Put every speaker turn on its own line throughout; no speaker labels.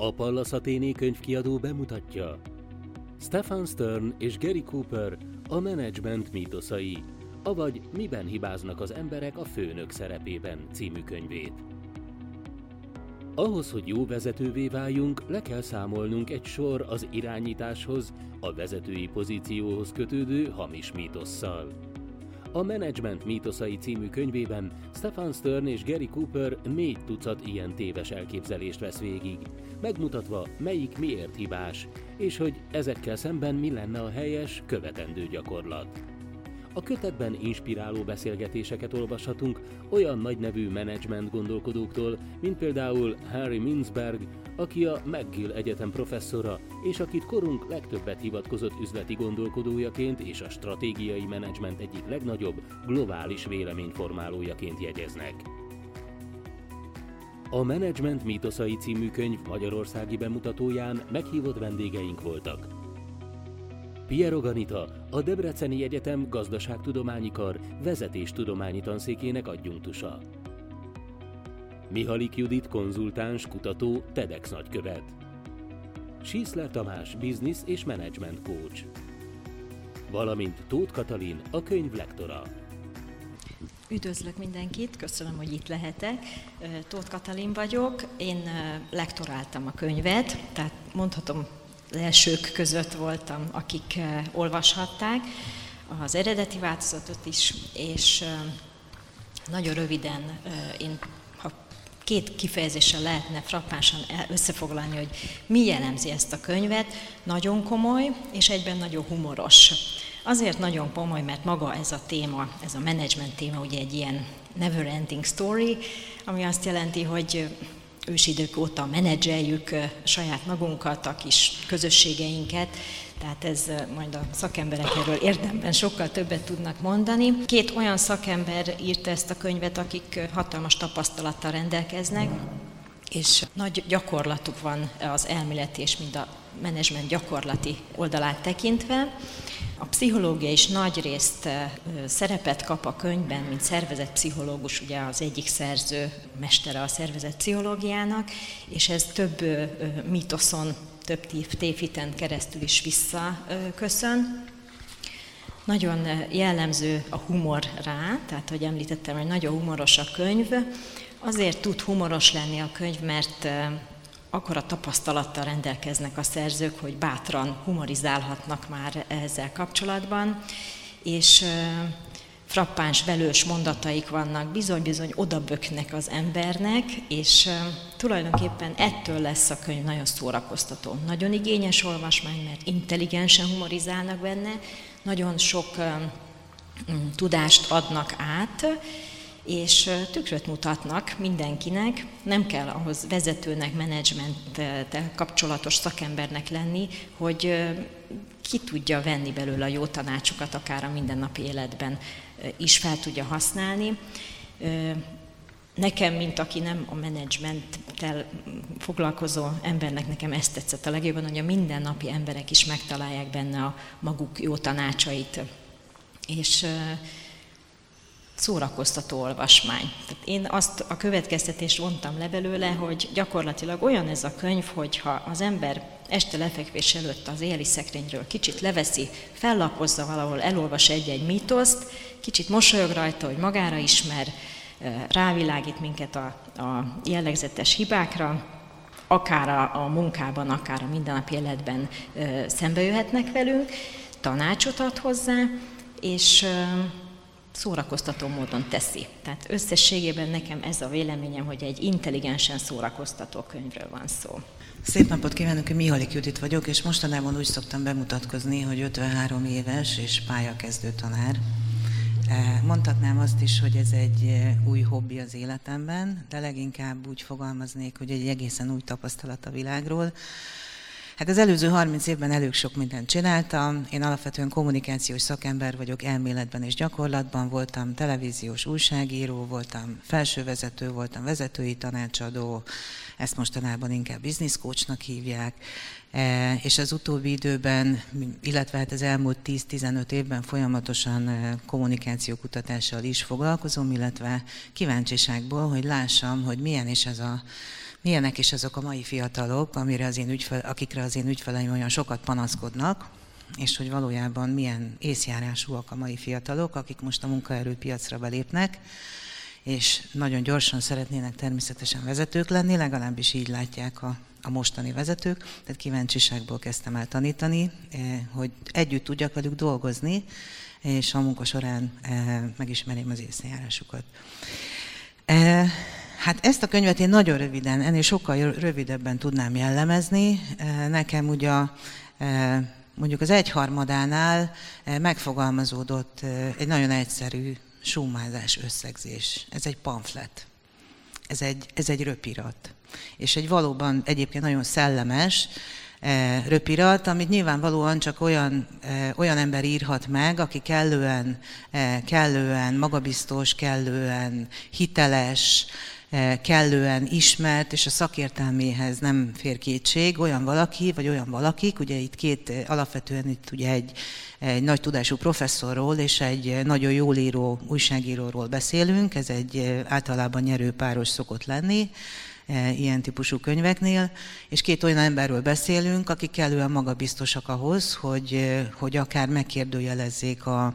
A Pallas Athéné könyvkiadó bemutatja Stefan Stern és Gary Cooper a menedzsment mítoszai, avagy Miben hibáznak az emberek a főnök szerepében című könyvét. Ahhoz, hogy jó vezetővé váljunk, le kell számolnunk egy sor az irányításhoz, a vezetői pozícióhoz kötődő hamis mítosszal. A Management mítoszai című könyvében Stefan Stern és Gary Cooper négy tucat ilyen téves elképzelést vesz végig, megmutatva melyik miért hibás, és hogy ezekkel szemben mi lenne a helyes, követendő gyakorlat. A kötetben inspiráló beszélgetéseket olvashatunk olyan nagynevű menedzsment gondolkodóktól, mint például Harry Mintzberg, aki a McGill Egyetem professzora, és akit korunk legtöbbet hivatkozott üzleti gondolkodójaként és a stratégiai menedzsment egyik legnagyobb globális véleményformálójaként jegyeznek. A Management mítoszai című könyv magyarországi bemutatóján meghívott vendégeink voltak. Piero Ganita, a Debreceni Egyetem Gazdaságtudományi Kar vezetéstudományi tanszékének adjunktusa. Mihalik Judit konzultáns, kutató, TEDx nagykövet. Síszler Tamás, biznisz és management coach. Valamint Tóth Katalin, a könyv lektora.
Üdvözlök mindenkit, köszönöm, hogy itt lehetek. Tóth Katalin vagyok, én lektoráltam a könyvet, tehát mondhatom az elsők között voltam, akik olvashatták az eredeti változatot is, és nagyon röviden én ha két kifejezéssel lehetne frappánsan összefoglalni, hogy mi jellemzi ezt a könyvet, nagyon komoly és egyben nagyon humoros. Azért nagyon komoly, mert maga ez a téma, ez a management téma ugye egy ilyen never ending story, ami azt jelenti, hogy ősidők óta menedzseljük saját magunkat, a kis közösségeinket, tehát ez majd a szakemberek erről érdemben sokkal többet tudnak mondani. Két olyan szakember írta ezt a könyvet, akik hatalmas tapasztalattal rendelkeznek, és nagy gyakorlatuk van az elméleti és mind a menedzsment gyakorlati oldalát tekintve. A pszichológia is nagy részt szerepet kap a könyvben, mint szervezetpszichológus, ugye az egyik szerző mestere a szervezetpszichológiának, és ez több mítoszon, több tévhiten keresztül is visszaköszön. Nagyon jellemző a humor rá, tehát hogy említettem, hogy nagyon humoros a könyv. Azért tud humoros lenni a könyv, mert akkor a tapasztalattal rendelkeznek a szerzők, hogy bátran humorizálhatnak már ezzel kapcsolatban, és frappáns, velős mondataik vannak, bizony-bizony odaböknek az embernek, és tulajdonképpen ettől lesz a könyv nagyon szórakoztató. Nagyon igényes olvasmány, mert intelligensen humorizálnak benne, nagyon sok tudást adnak át, és tükröt mutatnak mindenkinek, nem kell ahhoz vezetőnek, menedzsmenttel kapcsolatos szakembernek lenni, hogy ki tudja venni belőle a jó tanácsokat, akár a mindennapi életben is fel tudja használni. Nekem, mint aki nem a menedzsmenttel foglalkozó embernek, nekem ezt tetszett a legjobban, hogy a mindennapi emberek is megtalálják benne a maguk jó tanácsait. És szórakoztató olvasmány. Tehát én azt a következtetést vontam le belőle, hogy gyakorlatilag olyan ez a könyv, hogyha az ember este lefekvés előtt az éli szekrényről kicsit leveszi, fellapozza valahol, elolvas egy-egy mítoszt, kicsit mosolyog rajta, hogy magára ismer, rávilágít minket a, a jellegzetes hibákra, akár a, a munkában, akár a mindennapi életben szembe jöhetnek velünk, tanácsot ad hozzá, és szórakoztató módon teszi. Tehát összességében nekem ez a véleményem, hogy egy intelligensen szórakoztató könyvről van szó.
Szép napot kívánok, Mihalik Judit vagyok, és mostanában úgy szoktam bemutatkozni, hogy 53 éves és pályakezdő tanár. E, mondhatnám azt is, hogy ez egy e, új hobbi az életemben, de leginkább úgy fogalmaznék, hogy egy egészen új tapasztalat a világról, Hát az előző 30 évben elég sok mindent csináltam. Én alapvetően kommunikációs szakember vagyok, elméletben és gyakorlatban voltam, televíziós újságíró voltam, felsővezető voltam, vezetői tanácsadó, ezt mostanában inkább coachnak hívják, e, és az utóbbi időben, illetve hát az elmúlt 10-15 évben folyamatosan e, kommunikációkutatással is foglalkozom, illetve kíváncsiságból, hogy lássam, hogy milyen is ez a milyenek is azok a mai fiatalok, amire az én ügyfel, akikre az én ügyfeleim olyan sokat panaszkodnak, és hogy valójában milyen észjárásúak a mai fiatalok, akik most a munkaerőpiacra belépnek, és nagyon gyorsan szeretnének természetesen vezetők lenni, legalábbis így látják a, a mostani vezetők, tehát kíváncsiságból kezdtem el tanítani, eh, hogy együtt tudjak velük dolgozni, és a munka során eh, megismerjem az észjárásukat. Hát ezt a könyvet én nagyon röviden, ennél sokkal rövidebben tudnám jellemezni. Nekem ugye mondjuk az egyharmadánál megfogalmazódott egy nagyon egyszerű sumázás összegzés. Ez egy pamflet. Ez egy, ez egy röpirat. És egy valóban egyébként nagyon szellemes röpirat, amit nyilvánvalóan csak olyan, olyan ember írhat meg, aki kellően, kellően magabiztos, kellően hiteles, kellően ismert, és a szakértelméhez nem fér kétség, olyan valaki, vagy olyan valakik, ugye itt két, e, alapvetően itt ugye egy, egy nagy tudású professzorról és egy nagyon jól író újságíróról beszélünk, ez egy e, általában nyerő páros szokott lenni, ilyen típusú könyveknél, és két olyan emberről beszélünk, akik kellően magabiztosak ahhoz, hogy, hogy akár megkérdőjelezzék a,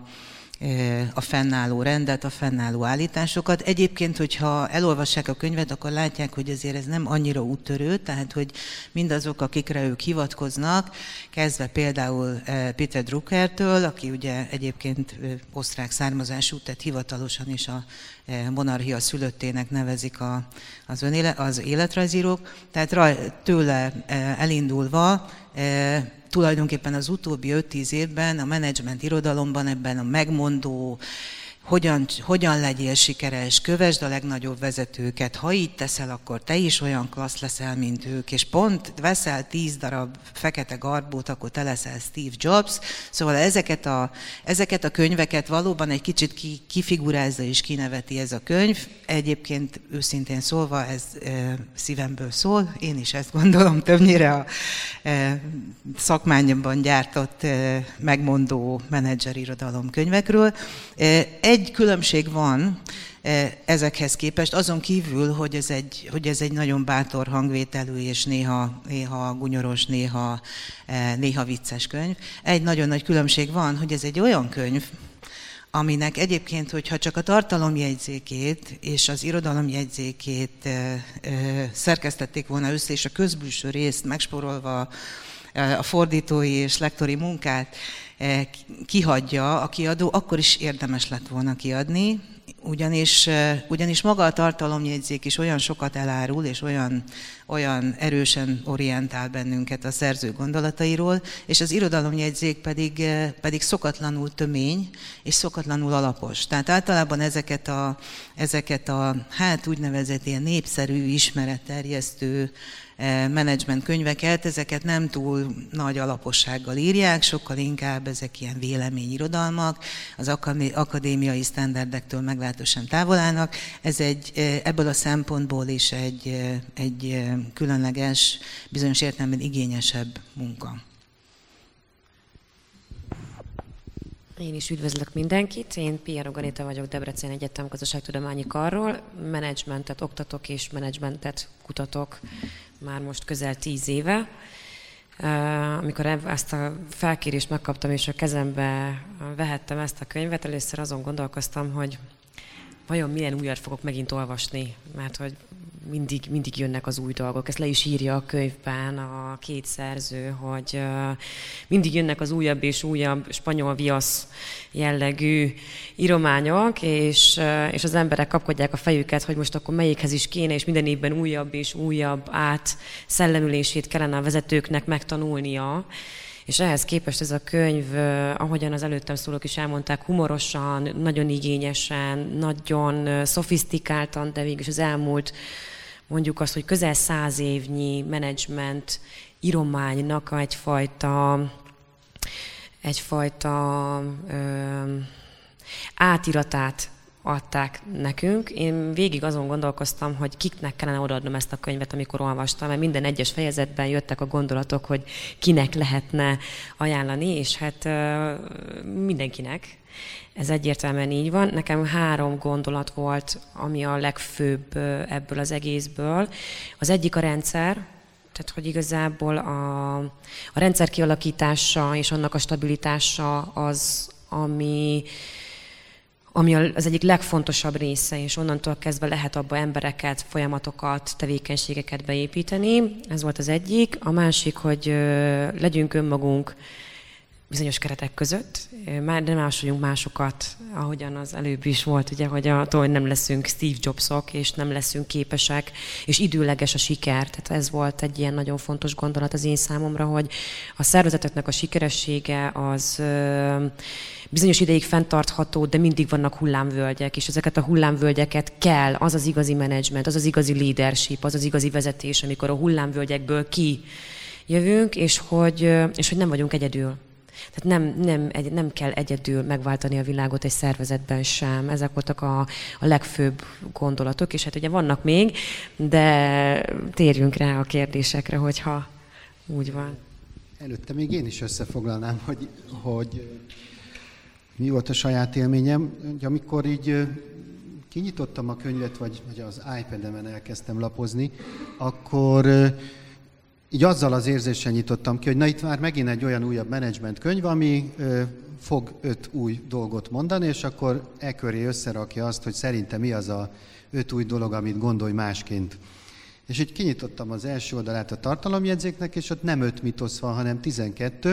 a fennálló rendet, a fennálló állításokat. Egyébként, hogyha elolvassák a könyvet, akkor látják, hogy azért ez nem annyira úttörő, tehát hogy mindazok, akikre ők hivatkoznak, kezdve például Peter Druckertől, aki ugye egyébként osztrák származású, tehát hivatalosan is a monarchia szülöttének nevezik az, önéle, az életrajzírók, tehát raj, tőle elindulva tulajdonképpen az utóbbi 5-10 évben a menedzsment irodalomban ebben a megmondó, hogyan, hogyan legyél sikeres, kövesd a legnagyobb vezetőket, ha így teszel, akkor te is olyan klassz leszel, mint ők, és pont veszel tíz darab fekete garbót, akkor te leszel Steve Jobs. Szóval ezeket a, ezeket a könyveket valóban egy kicsit ki, kifigurázza és kineveti ez a könyv. Egyébként őszintén szólva ez e, szívemből szól, én is ezt gondolom többnyire a e, szakmányomban gyártott e, megmondó menedzserirodalom könyvekről. E, egy különbség van e, ezekhez képest, azon kívül, hogy ez egy, hogy ez egy nagyon bátor hangvételű és néha, néha gunyoros, néha, e, néha vicces könyv. Egy nagyon nagy különbség van, hogy ez egy olyan könyv, aminek egyébként, hogyha csak a tartalomjegyzékét és az irodalomjegyzékét e, szerkesztették volna össze, és a közbülső részt megsporolva a fordítói és lektori munkát, Eh, kihagyja a kiadó, akkor is érdemes lett volna kiadni, ugyanis, eh, ugyanis maga a tartalomjegyzék is olyan sokat elárul, és olyan, olyan erősen orientál bennünket a szerző gondolatairól, és az irodalomjegyzék pedig, eh, pedig szokatlanul tömény, és szokatlanul alapos. Tehát általában ezeket a, ezeket a hát úgynevezett ilyen népszerű, ismeretterjesztő menedzsment könyveket, ezeket nem túl nagy alapossággal írják, sokkal inkább ezek ilyen véleményirodalmak, az akadémiai sztenderdektől meglehetősen távol állnak. Ez egy, e, ebből a szempontból is egy, e, egy különleges, bizonyos értelemben igényesebb munka.
Én is üdvözlök mindenkit. Én Piero Ganita vagyok, Debrecen Egyetem Gazdaságtudományi Karról. Menedzsmentet oktatok és menedzsmentet kutatok már most közel tíz éve. Amikor ezt a felkérést megkaptam, és a kezembe vehettem ezt a könyvet, először azon gondolkoztam, hogy vajon milyen újat fogok megint olvasni, mert hogy mindig, mindig jönnek az új dolgok. Ezt le is írja a könyvben a két szerző, hogy mindig jönnek az újabb és újabb spanyol viasz jellegű írományok, és, és az emberek kapkodják a fejüket, hogy most akkor melyikhez is kéne, és minden évben újabb és újabb át szellemülését kellene a vezetőknek megtanulnia. És ehhez képest ez a könyv, ahogyan az előttem szólók is elmondták, humorosan, nagyon igényesen, nagyon szofisztikáltan, de végül az elmúlt mondjuk azt, hogy közel száz évnyi menedzsment írománynak egyfajta, egyfajta ö, átiratát adták nekünk. Én végig azon gondolkoztam, hogy kiknek kellene odaadnom ezt a könyvet, amikor olvastam, mert minden egyes fejezetben jöttek a gondolatok, hogy kinek lehetne ajánlani, és hát mindenkinek. Ez egyértelműen így van. Nekem három gondolat volt, ami a legfőbb ebből az egészből. Az egyik a rendszer, tehát hogy igazából a, a rendszer kialakítása és annak a stabilitása az, ami, ami az egyik legfontosabb része, és onnantól kezdve lehet abba embereket, folyamatokat, tevékenységeket beépíteni. Ez volt az egyik. A másik, hogy legyünk önmagunk bizonyos keretek között. Már nem másoljunk másokat, ahogyan az előbb is volt, ugye, hogy, a, hogy nem leszünk Steve Jobsok, és nem leszünk képesek, és időleges a siker. Tehát ez volt egy ilyen nagyon fontos gondolat az én számomra, hogy a szervezeteknek a sikeressége az bizonyos ideig fenntartható, de mindig vannak hullámvölgyek, és ezeket a hullámvölgyeket kell, az az igazi menedzsment, az az igazi leadership, az az igazi vezetés, amikor a hullámvölgyekből ki jövünk, és hogy, és hogy nem vagyunk egyedül. Tehát nem, nem, egy, nem kell egyedül megváltani a világot egy szervezetben sem. Ezek voltak a, a legfőbb gondolatok, és hát ugye vannak még, de térjünk rá a kérdésekre, hogyha úgy van.
Előtte még én is összefoglalnám, hogy, hogy mi volt a saját élményem. Amikor így kinyitottam a könyvet, vagy, vagy az iPad-emen elkezdtem lapozni, akkor így azzal az érzéssel nyitottam ki, hogy na itt már megint egy olyan újabb menedzsment könyv, ami ö, fog öt új dolgot mondani, és akkor e köré összerakja azt, hogy szerintem mi az a öt új dolog, amit gondolj másként. És így kinyitottam az első oldalát a tartalomjegyzéknek, és ott nem öt mitosz van, hanem tizenkettő.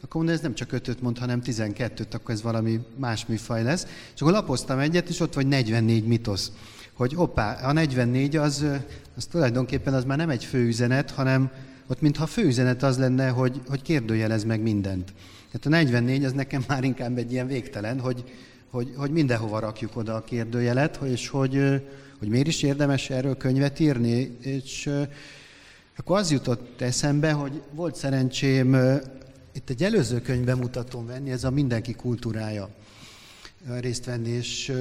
Akkor mondom, ez nem csak ötöt mond, hanem tizenkettőt, akkor ez valami más műfaj lesz. És akkor lapoztam egyet, és ott vagy 44 mitosz. Hogy hoppá, a 44 az, az tulajdonképpen az már nem egy fő üzenet, hanem ott mintha a főüzenet az lenne, hogy, hogy kérdőjelez meg mindent. Tehát a 44 az nekem már inkább egy ilyen végtelen, hogy, hogy, hogy mindenhova rakjuk oda a kérdőjelet, és hogy, hogy miért is érdemes erről könyvet írni. És akkor az jutott eszembe, hogy volt szerencsém itt egy előző könyv bemutatón venni, ez a Mindenki kultúrája részt venni, és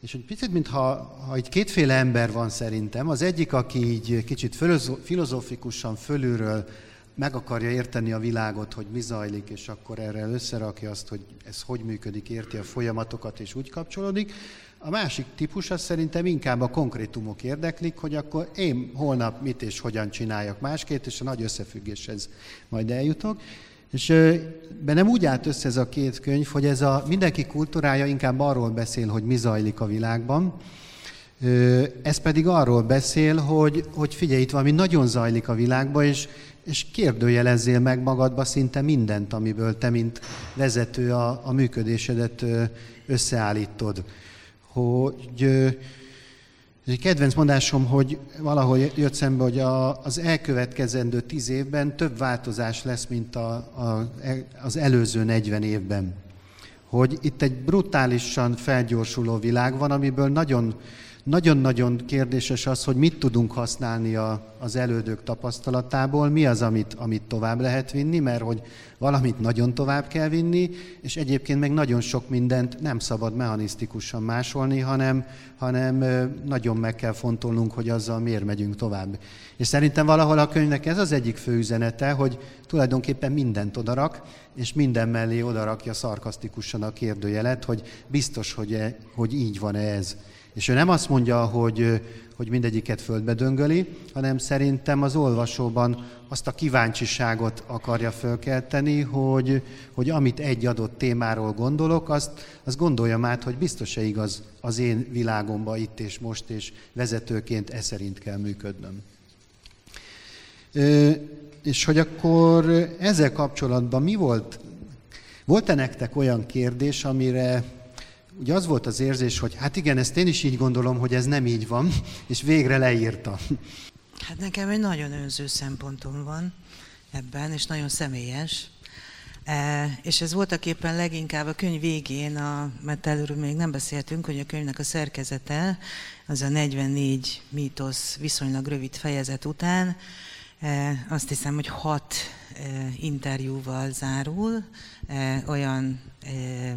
és hogy picit, mintha ha itt kétféle ember van szerintem. Az egyik, aki így kicsit filozófikusan fölülről meg akarja érteni a világot, hogy mi zajlik, és akkor erre összerakja azt, hogy ez hogy működik, érti a folyamatokat, és úgy kapcsolódik. A másik típus az szerintem inkább a konkrétumok érdeklik, hogy akkor én holnap mit és hogyan csináljak másként, és a nagy összefüggéshez majd eljutok. És bennem úgy állt össze ez a két könyv, hogy ez a mindenki kultúrája inkább arról beszél, hogy mi zajlik a világban, ez pedig arról beszél, hogy, hogy figyelj, itt valami nagyon zajlik a világban, és, és kérdőjelezzél meg magadba szinte mindent, amiből te, mint vezető a, a működésedet összeállítod. Hogy egy kedvenc mondásom, hogy valahol jött szembe, hogy a, az elkövetkezendő tíz évben több változás lesz, mint a, a, az előző 40 évben. Hogy itt egy brutálisan felgyorsuló világ van, amiből nagyon nagyon-nagyon kérdéses az, hogy mit tudunk használni a, az elődök tapasztalatából, mi az, amit, amit tovább lehet vinni, mert hogy valamit nagyon tovább kell vinni, és egyébként meg nagyon sok mindent nem szabad mechanisztikusan másolni, hanem, hanem nagyon meg kell fontolnunk, hogy azzal miért megyünk tovább. És szerintem valahol a könyvnek ez az egyik fő üzenete, hogy tulajdonképpen mindent odarak, és minden mellé odarakja szarkasztikusan a kérdőjelet, hogy biztos, hogy, e, hogy így van-e ez. És ő nem azt mondja, hogy, hogy mindegyiket földbe döngöli, hanem szerintem az olvasóban azt a kíváncsiságot akarja fölkelteni, hogy, hogy amit egy adott témáról gondolok, azt, azt gondoljam át, hogy biztos-e igaz az én világomba itt és most, és vezetőként e szerint kell működnöm. És hogy akkor ezzel kapcsolatban mi volt? Volt-e nektek olyan kérdés, amire ugye az volt az érzés, hogy hát igen, ezt én is így gondolom, hogy ez nem így van, és végre leírta.
Hát nekem egy nagyon önző szempontom van ebben, és nagyon személyes. E, és ez voltak éppen leginkább a könyv végén, a, mert előről még nem beszéltünk, hogy a könyvnek a szerkezete, az a 44 mítosz viszonylag rövid fejezet után, Azt hiszem, hogy hat interjúval zárul, olyan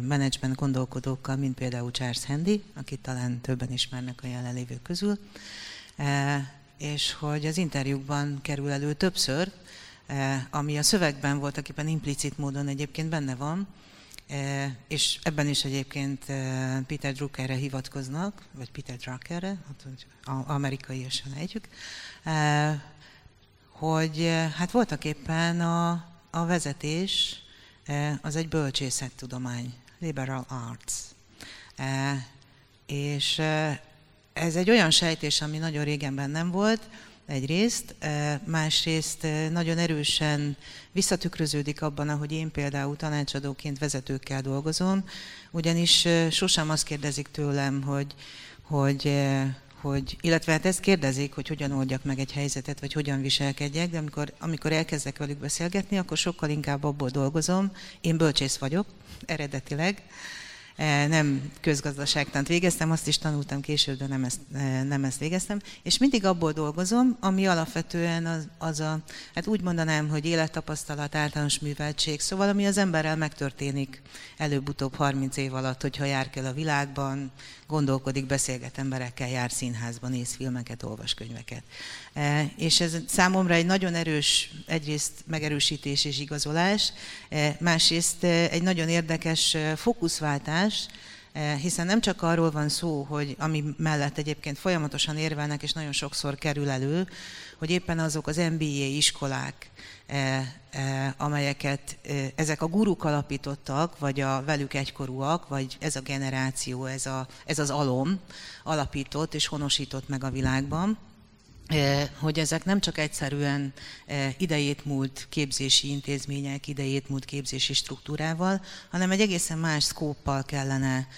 menedzsment gondolkodókkal, mint például Charles Handy, akit talán többen ismernek a jelenlévők közül, és hogy az interjúkban kerül elő többször, ami a szövegben volt, éppen implicit módon egyébként benne van, és ebben is egyébként Peter Druckerre hivatkoznak, vagy Peter Druckerre, hát, amerikaiasan ejtjük, hogy hát voltak éppen a, a vezetés az egy bölcsészettudomány, liberal arts. És ez egy olyan sejtés, ami nagyon régen bennem volt, egyrészt, másrészt nagyon erősen visszatükröződik abban, ahogy én például tanácsadóként vezetőkkel dolgozom, ugyanis sosem azt kérdezik tőlem, hogy, hogy hogy, illetve hát ezt kérdezik, hogy hogyan oldjak meg egy helyzetet, vagy hogyan viselkedjek, de amikor, amikor elkezdek velük beszélgetni, akkor sokkal inkább abból dolgozom. Én bölcsész vagyok, eredetileg, nem közgazdaságtant végeztem, azt is tanultam később, de nem ezt, e, nem ezt végeztem, és mindig abból dolgozom, ami alapvetően az, az a, hát úgy mondanám, hogy élettapasztalat, általános műveltség, szóval ami az emberrel megtörténik előbb-utóbb 30 év alatt, hogyha jár kell a világban, gondolkodik, beszélget emberekkel, jár színházban, néz filmeket, olvas könyveket. E, és ez számomra egy nagyon erős, egyrészt megerősítés és igazolás, másrészt egy nagyon érdekes fókuszváltás, hiszen nem csak arról van szó, hogy ami mellett egyébként folyamatosan érvelnek, és nagyon sokszor kerül elő, hogy éppen azok az MBA iskolák, amelyeket ezek a guruk alapítottak, vagy a velük egykorúak, vagy ez a generáció, ez, a, ez az alom alapított és honosított meg a világban, hogy ezek nem csak egyszerűen idejét múlt képzési intézmények, idejét múlt képzési struktúrával, hanem egy egészen más szkóppal kellene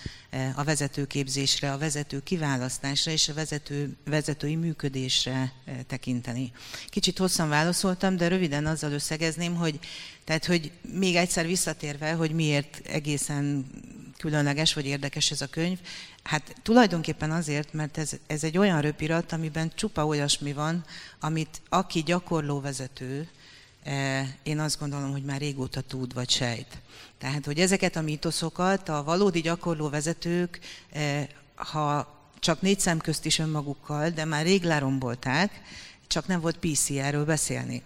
a vezetőképzésre, a vezető kiválasztásra és a vezető, vezetői működésre tekinteni. Kicsit hosszan válaszoltam, de röviden azzal összegezném, hogy, tehát, hogy még egyszer visszatérve, hogy miért egészen különleges vagy érdekes ez a könyv, Hát tulajdonképpen azért, mert ez, ez egy olyan röpirat, amiben csupa olyasmi van, amit aki gyakorló vezető, eh, én azt gondolom, hogy már régóta tud vagy sejt. Tehát, hogy ezeket a mítoszokat a valódi gyakorló vezetők, eh, ha csak négy szem közt is önmagukkal, de már rég lerombolták, csak nem volt PC erről beszélni.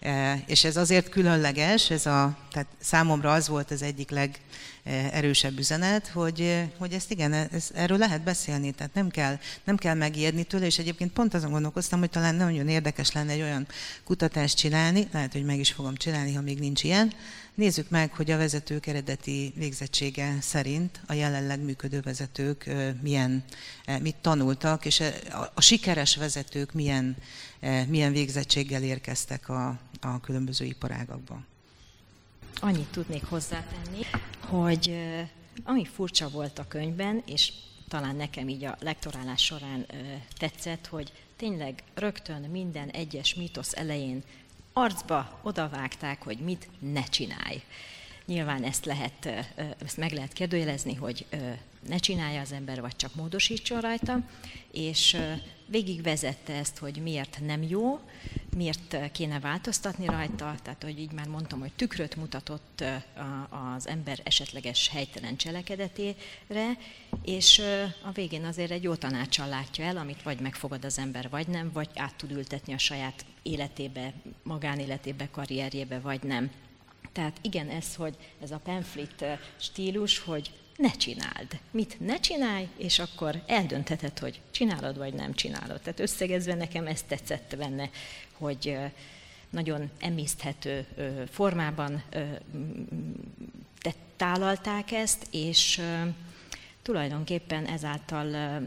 Eh, és ez azért különleges, ez a, tehát számomra az volt az egyik leg, erősebb üzenet, hogy, hogy ezt igen, ez, erről lehet beszélni, tehát nem kell, nem kell megijedni tőle, és egyébként pont azon gondolkoztam, hogy talán nagyon érdekes lenne egy olyan kutatást csinálni, lehet, hogy meg is fogom csinálni, ha még nincs ilyen. Nézzük meg, hogy a vezetők eredeti végzettsége szerint a jelenleg működő vezetők milyen, mit tanultak, és a, sikeres vezetők milyen, milyen végzettséggel érkeztek a, a különböző iparágakban.
Annyit tudnék hozzátenni, hogy ami furcsa volt a könyvben, és talán nekem így a lektorálás során tetszett, hogy tényleg rögtön minden egyes mítosz elején arcba odavágták, hogy mit ne csinálj. Nyilván ezt, lehet, ezt meg lehet kérdőjelezni, hogy ne csinálja az ember, vagy csak módosítson rajta, és végigvezette ezt, hogy miért nem jó, miért kéne változtatni rajta, tehát hogy így már mondtam, hogy tükröt mutatott az ember esetleges helytelen cselekedetére, és a végén azért egy jó tanácsal látja el, amit vagy megfogad az ember, vagy nem, vagy át tud ültetni a saját életébe, magánéletébe, karrierjébe, vagy nem. Tehát igen, ez, hogy ez a pamphlet stílus, hogy ne csináld. Mit ne csinálj, és akkor eldöntheted, hogy csinálod vagy nem csinálod. Tehát összegezve nekem ezt tetszett benne, hogy nagyon emészthető formában tálalták ezt, és tulajdonképpen ezáltal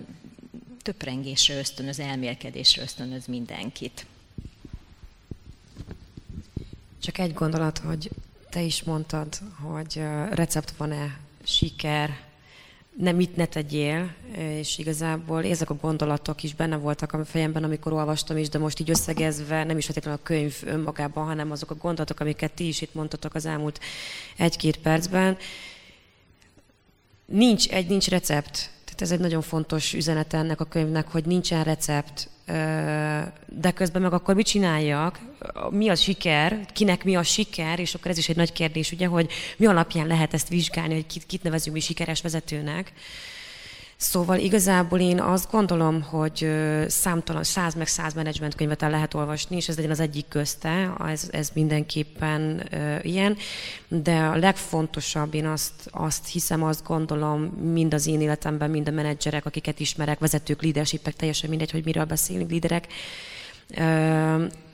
töprengésre ösztönöz, elmélkedésre ösztönöz mindenkit.
Csak egy gondolat, hogy te is mondtad, hogy recept van-e siker, nem itt ne tegyél, és igazából ezek a gondolatok is benne voltak a fejemben, amikor olvastam is, de most így összegezve nem is feltétlenül a könyv önmagában, hanem azok a gondolatok, amiket ti is itt mondtatok az elmúlt egy-két percben. Nincs egy, nincs recept. Tehát ez egy nagyon fontos üzenet ennek a könyvnek, hogy nincsen recept, de közben meg akkor mit csináljak, mi a siker, kinek mi a siker, és akkor ez is egy nagy kérdés, ugye, hogy mi alapján lehet ezt vizsgálni, hogy kit, kit nevezünk mi sikeres vezetőnek. Szóval igazából én azt gondolom, hogy számtalan, száz meg száz menedzsment könyvet el lehet olvasni, és ez legyen az egyik közte, ez, ez mindenképpen ilyen, de a legfontosabb, én azt, azt hiszem, azt gondolom, mind az én életemben, mind a menedzserek, akiket ismerek, vezetők, leadershipek, teljesen mindegy, hogy miről beszélünk, líderek,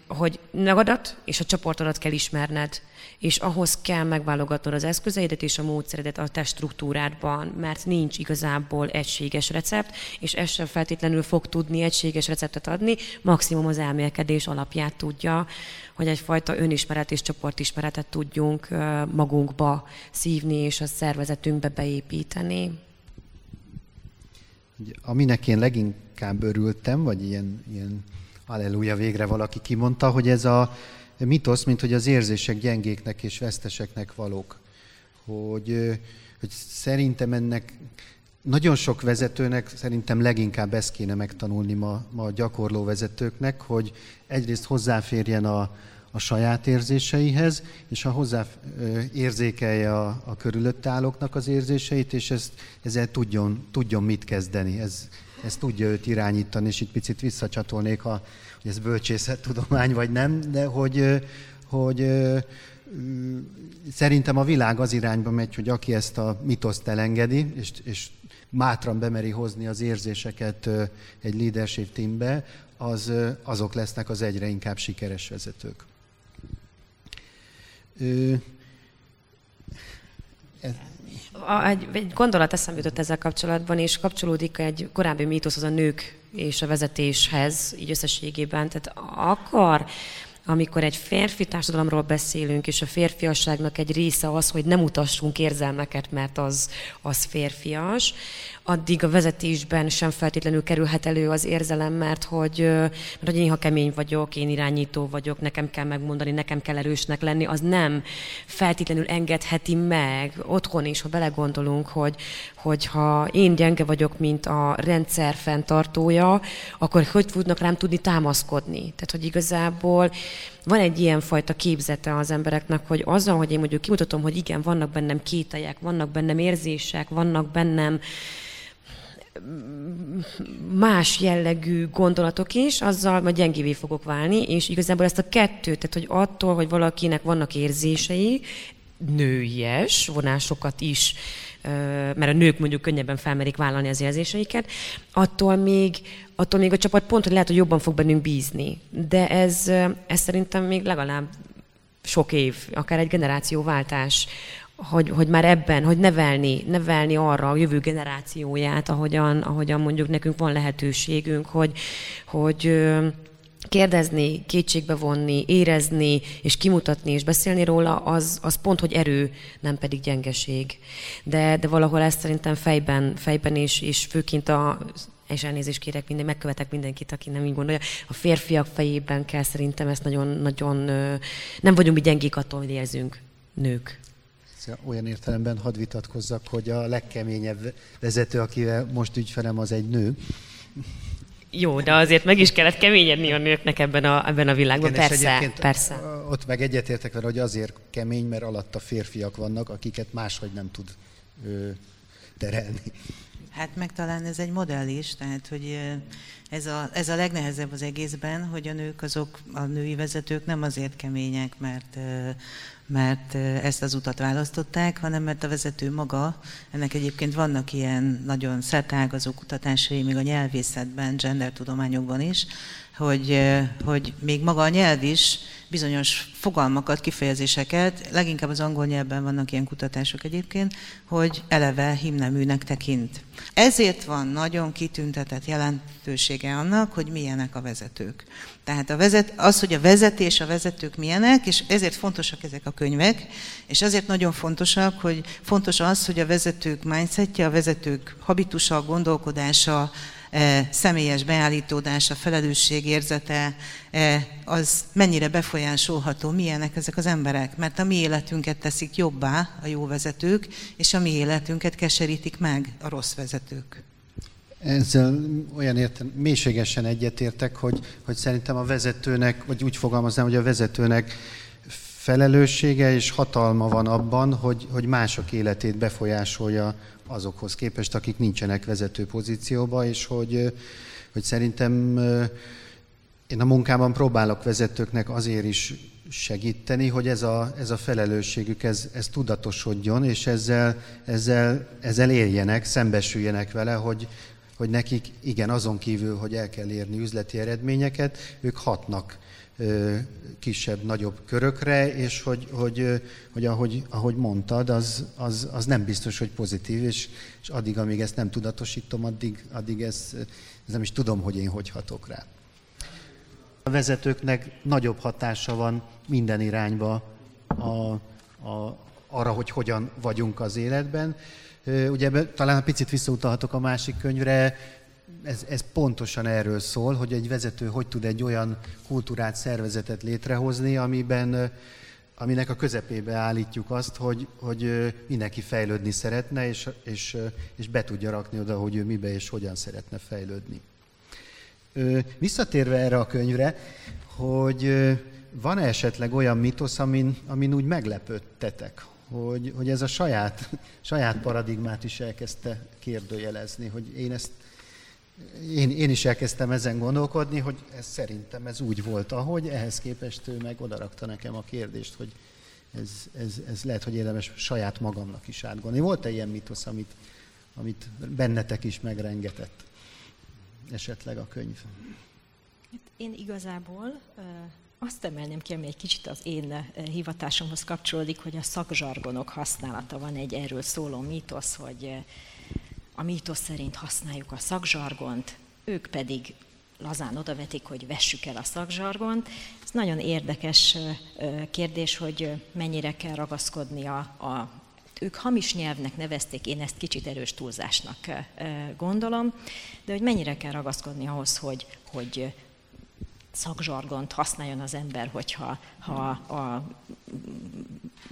hogy magadat és a csoportodat kell ismerned, és ahhoz kell megválogatnod az eszközeidet és a módszeredet a te struktúrádban, mert nincs igazából egységes recept, és ez sem feltétlenül fog tudni egységes receptet adni, maximum az elmélkedés alapját tudja, hogy egyfajta önismeret és csoportismeretet tudjunk magunkba szívni és a szervezetünkbe beépíteni.
Aminek én leginkább örültem, vagy ilyen, ilyen Halleluja, végre valaki kimondta, hogy ez a mitosz, mint hogy az érzések gyengéknek és veszteseknek valók. Hogy, hogy szerintem ennek nagyon sok vezetőnek szerintem leginkább ezt kéne megtanulni ma, ma a gyakorló vezetőknek, hogy egyrészt hozzáférjen a, a saját érzéseihez, és ha hozzá érzékelje a, a körülött állóknak az érzéseit, és ezt, ezzel tudjon, tudjon mit kezdeni. Ez, ez tudja őt irányítani, és itt picit visszacsatolnék, ha, hogy ez bölcsészettudomány vagy nem, de hogy, hogy szerintem a világ az irányba megy, hogy aki ezt a mitoszt elengedi, és, és mátran bemeri hozni az érzéseket egy leadership teambe, az, azok lesznek az egyre inkább sikeres vezetők.
Egy, egy gondolat eszembe jutott ezzel kapcsolatban, és kapcsolódik egy korábbi mítosz az a nők és a vezetéshez, így összességében. Tehát akkor, amikor egy férfi társadalomról beszélünk, és a férfiasságnak egy része az, hogy nem mutassunk érzelmeket, mert az, az férfias, addig a vezetésben sem feltétlenül kerülhet elő az érzelem, mert hogy, mert hogy én ha kemény vagyok, én irányító vagyok, nekem kell megmondani, nekem kell erősnek lenni, az nem feltétlenül engedheti meg otthon is, ha belegondolunk, hogy, hogy ha én gyenge vagyok, mint a rendszer fenntartója, akkor hogy tudnak rám tudni támaszkodni? Tehát, hogy igazából van egy ilyen fajta képzete az embereknek, hogy azzal, hogy én mondjuk kimutatom, hogy igen, vannak bennem kételyek, vannak bennem érzések, vannak bennem más jellegű gondolatok is, azzal majd gyengévé fogok válni, és igazából ezt a kettőt, tehát hogy attól, hogy valakinek vannak érzései, nőies vonásokat is, mert a nők mondjuk könnyebben felmerik vállalni az érzéseiket, attól még, attól még a csapat pont, hogy lehet, hogy jobban fog bennünk bízni. De ez, ez szerintem még legalább sok év, akár egy generációváltás, hogy, hogy már ebben, hogy nevelni, nevelni arra a jövő generációját, ahogyan, ahogyan mondjuk nekünk van lehetőségünk, hogy, hogy kérdezni, kétségbe vonni, érezni, és kimutatni, és beszélni róla, az, az pont, hogy erő, nem pedig gyengeség. De, de valahol ezt szerintem fejben, fejben és, és főként a és elnézést kérek, minden, megkövetek mindenkit, aki nem így gondolja. A férfiak fejében kell szerintem ezt nagyon, nagyon nem vagyunk mi gyengék attól, hogy érzünk nők
olyan értelemben hadd vitatkozzak, hogy a legkeményebb vezető, akivel most ügyfelem, az egy nő.
Jó, de azért meg is kellett keményedni a nőknek ebben a, ebben a világban. Igen, persze, persze.
Ott meg egyetértek vele, hogy azért kemény, mert alatt a férfiak vannak, akiket máshogy nem tud ö, terelni.
Hát meg talán ez egy modell is, tehát hogy ez a, ez a legnehezebb az egészben, hogy a nők azok, a női vezetők nem azért kemények, mert mert ezt az utat választották, hanem mert a vezető maga, ennek egyébként vannak ilyen nagyon szertágazó kutatásai, még a nyelvészetben, gender tudományokban is, hogy, hogy még maga a nyelv is bizonyos fogalmakat, kifejezéseket, leginkább az angol nyelvben vannak ilyen kutatások egyébként, hogy eleve himneműnek tekint. Ezért van nagyon kitüntetett jelentősége annak, hogy milyenek a vezetők. Tehát a vezet, az, hogy a vezetés, a vezetők milyenek, és ezért fontosak ezek a könyvek, és azért nagyon fontosak, hogy fontos az, hogy a vezetők mindsetje, a vezetők habitusa, gondolkodása, személyes beállítódása, felelősségérzete, e, az mennyire befolyásolható, milyenek ezek az emberek. Mert a mi életünket teszik jobbá a jó vezetők, és a mi életünket keserítik meg a rossz vezetők.
Ezzel olyan értem, mélységesen egyetértek, hogy, hogy szerintem a vezetőnek, vagy úgy fogalmaznám, hogy a vezetőnek felelőssége és hatalma van abban, hogy, hogy mások életét befolyásolja azokhoz képest, akik nincsenek vezető pozícióba, és hogy, hogy szerintem én a munkában próbálok vezetőknek azért is segíteni, hogy ez a, ez a felelősségük, ez, ez tudatosodjon, és ezzel, ezzel, ezzel éljenek, szembesüljenek vele, hogy, hogy nekik igen, azon kívül, hogy el kell érni üzleti eredményeket, ők hatnak kisebb, nagyobb körökre, és hogy, hogy, hogy ahogy, ahogy mondtad, az, az, az nem biztos, hogy pozitív, és, és addig, amíg ezt nem tudatosítom, addig, addig ez, ez nem is tudom, hogy én hogy hatok rá. A vezetőknek nagyobb hatása van minden irányba a, a, arra, hogy hogyan vagyunk az életben. Ugye talán picit visszautalhatok a másik könyvre, ez, ez pontosan erről szól, hogy egy vezető hogy tud egy olyan kultúrát, szervezetet létrehozni, amiben aminek a közepébe állítjuk azt, hogy, hogy mindenki fejlődni szeretne, és, és, és be tudja rakni oda, hogy ő mibe és hogyan szeretne fejlődni. Visszatérve erre a könyvre, hogy van-e esetleg olyan mitosz, amin, amin úgy meglepődtetek, hogy, hogy ez a saját, saját paradigmát is elkezdte kérdőjelezni, hogy én ezt én, én is elkezdtem ezen gondolkodni, hogy ez szerintem ez úgy volt, ahogy, ehhez képest ő meg odarakta nekem a kérdést, hogy ez, ez, ez lehet, hogy érdemes saját magamnak is átgondolni. Volt-e ilyen mitosz, amit, amit bennetek is megrengetett esetleg a könyv?
Hát én igazából azt emelném ki, ami egy kicsit az én hivatásomhoz kapcsolódik, hogy a szakzsargonok használata van egy erről szóló mítosz, hogy a mítosz szerint használjuk a szakzsargont, ők pedig lazán odavetik, hogy vessük el a szakzsargont. Ez nagyon érdekes kérdés, hogy mennyire kell ragaszkodni a, a ők hamis nyelvnek nevezték, én ezt kicsit erős túlzásnak gondolom, de hogy mennyire kell ragaszkodni ahhoz, hogy, hogy szakzsargont használjon az ember, hogyha ha a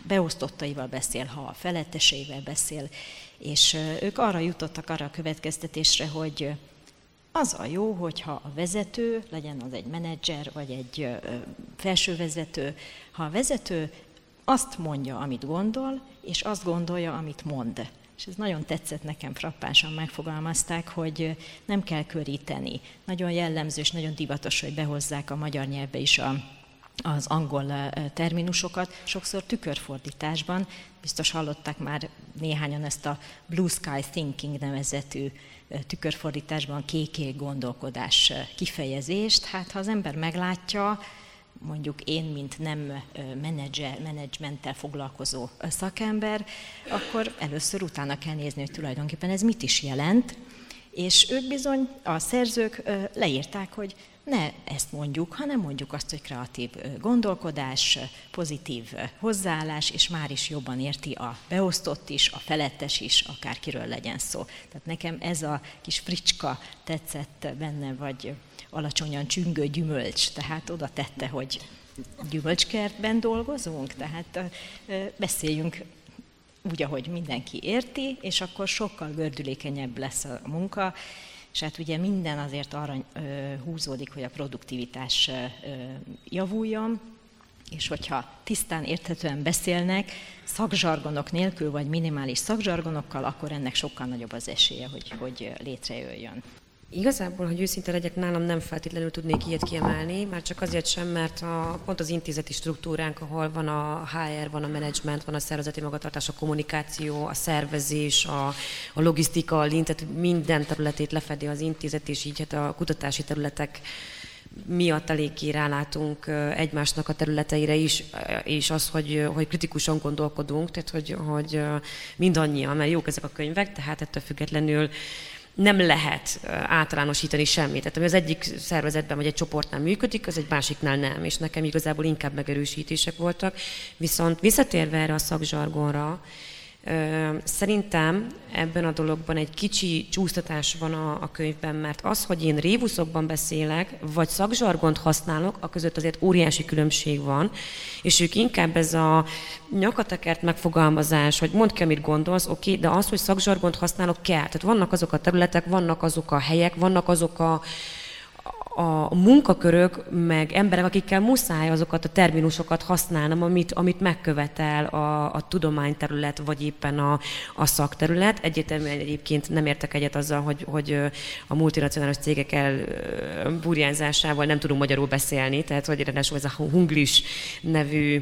beosztottaival beszél, ha a feletteseivel beszél, és ők arra jutottak arra a következtetésre, hogy az a jó, hogyha a vezető, legyen az egy menedzser vagy egy felsővezető, ha a vezető azt mondja, amit gondol, és azt gondolja, amit mond. És ez nagyon tetszett nekem, frappánsan megfogalmazták, hogy nem kell köríteni. Nagyon jellemző és nagyon divatos, hogy behozzák a magyar nyelvbe is a, az angol terminusokat, sokszor tükörfordításban. Biztos hallották már néhányan ezt a Blue Sky Thinking nevezetű tükörfordításban kékék gondolkodás kifejezést. Hát ha az ember meglátja, mondjuk én, mint nem menedzser, menedzsmenttel foglalkozó szakember, akkor először utána kell nézni, hogy tulajdonképpen ez mit is jelent, és ők bizony, a szerzők leírták, hogy ne ezt mondjuk, hanem mondjuk azt, hogy kreatív gondolkodás, pozitív hozzáállás, és már is jobban érti a beosztott is, a felettes is, akárkiről legyen szó. Tehát nekem ez a kis fricska tetszett benne, vagy alacsonyan csüngő gyümölcs, tehát oda tette, hogy gyümölcskertben dolgozunk, tehát beszéljünk úgy, ahogy mindenki érti, és akkor sokkal gördülékenyebb lesz a munka, és hát ugye minden azért arra húzódik, hogy a produktivitás javuljon, és hogyha tisztán érthetően beszélnek, szakzsargonok nélkül, vagy minimális szakzsargonokkal, akkor ennek sokkal nagyobb az esélye, hogy, hogy létrejöjjön.
Igazából, hogy őszinte legyek, nálam nem feltétlenül tudnék ilyet kiemelni, már csak azért sem, mert a, pont az intézeti struktúránk, ahol van a HR, van a menedzsment, van a szervezeti magatartás, a kommunikáció, a szervezés, a, a logisztika, a tehát minden területét lefedi az intézet, és így hát a kutatási területek miatt eléggé rálátunk egymásnak a területeire is, és az, hogy, hogy kritikusan gondolkodunk, tehát hogy, hogy mindannyian, mert jók ezek a könyvek, tehát ettől függetlenül nem lehet általánosítani semmit. Tehát ami az egyik szervezetben vagy egy csoportnál működik, az egy másiknál nem, és nekem igazából inkább megerősítések voltak. Viszont visszatérve erre a szakzsargonra, Szerintem ebben a dologban egy kicsi csúsztatás van a, a könyvben, mert az, hogy én révuszokban beszélek, vagy szakzsargont használok, a között azért óriási különbség van, és ők inkább ez a nyakatekert megfogalmazás, hogy mondd ki, amit gondolsz, oké, okay, de az, hogy szakzsargont használok, kell. Tehát vannak azok a területek, vannak azok a helyek, vannak azok a a munkakörök, meg emberek, akikkel muszáj azokat a terminusokat használnom, amit, amit megkövetel a, a tudományterület, vagy éppen a, a szakterület. Egyértelműen egyébként nem értek egyet azzal, hogy, hogy a multinacionális cégek elburjánzásával nem tudunk magyarul beszélni, tehát hogy ráadásul ez a hunglis nevű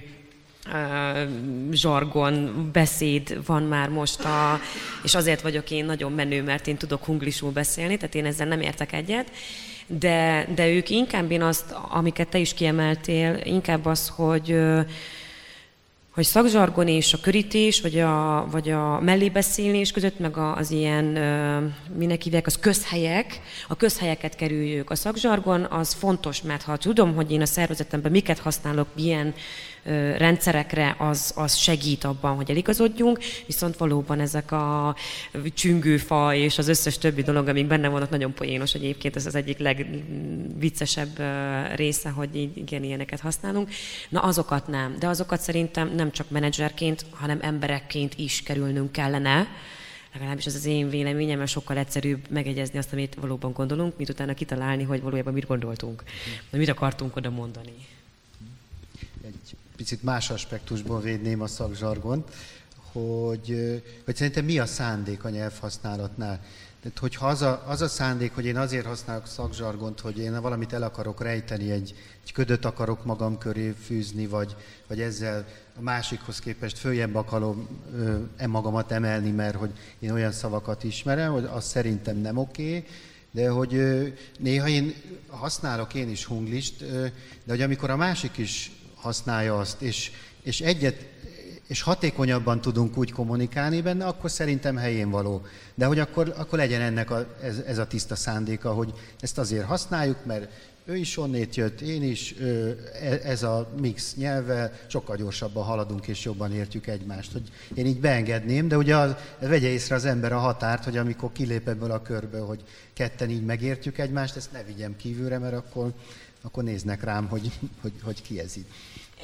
zsargon, beszéd van már most, a, és azért vagyok én nagyon menő, mert én tudok hunglisul beszélni, tehát én ezzel nem értek egyet de, de ők inkább én azt, amiket te is kiemeltél, inkább az, hogy hogy szakzsargon és a körítés, vagy a, vagy a mellébeszélés között, meg az ilyen, minek hívják, az közhelyek, a közhelyeket kerüljük. A szakzsargon az fontos, mert ha tudom, hogy én a szervezetemben miket használok, milyen rendszerekre, az, az segít abban, hogy eligazodjunk, viszont valóban ezek a csüngőfa és az összes többi dolog, amik benne vannak, nagyon poénos egyébként, ez az egyik legviccesebb része, hogy így, igen, ilyeneket használunk. Na azokat nem, de azokat szerintem nem csak menedzserként, hanem emberekként is kerülnünk kellene, legalábbis ez az én véleményem, mert sokkal egyszerűbb megegyezni azt, amit valóban gondolunk, mint utána kitalálni, hogy valójában mit gondoltunk, vagy mit akartunk oda mondani
picit más aspektusból védném a szakzsargon, hogy, hogy szerintem mi a szándék a nyelvhasználatnál. Tehát, hogyha az a, az a szándék, hogy én azért használok szakzsargont, hogy én valamit el akarok rejteni, egy, egy ködöt akarok magam köré fűzni, vagy, vagy ezzel a másikhoz képest följebb akarom e magamat emelni, mert hogy én olyan szavakat ismerem, hogy az szerintem nem oké, de hogy néha én használok én is hunglist, de hogy amikor a másik is használja azt, és, és egyet, és hatékonyabban tudunk úgy kommunikálni benne, akkor szerintem helyén való. De hogy akkor, akkor legyen ennek a, ez, ez a tiszta szándéka, hogy ezt azért használjuk, mert ő is onnét jött, én is, e, ez a mix nyelve, sokkal gyorsabban haladunk és jobban értjük egymást. Hogy én így beengedném, de ugye az, vegye észre az ember a határt, hogy amikor kilép ebből a körből, hogy ketten így megértjük egymást, ezt ne vigyem kívülre, mert akkor, akkor néznek rám, hogy, hogy, hogy ki ez így.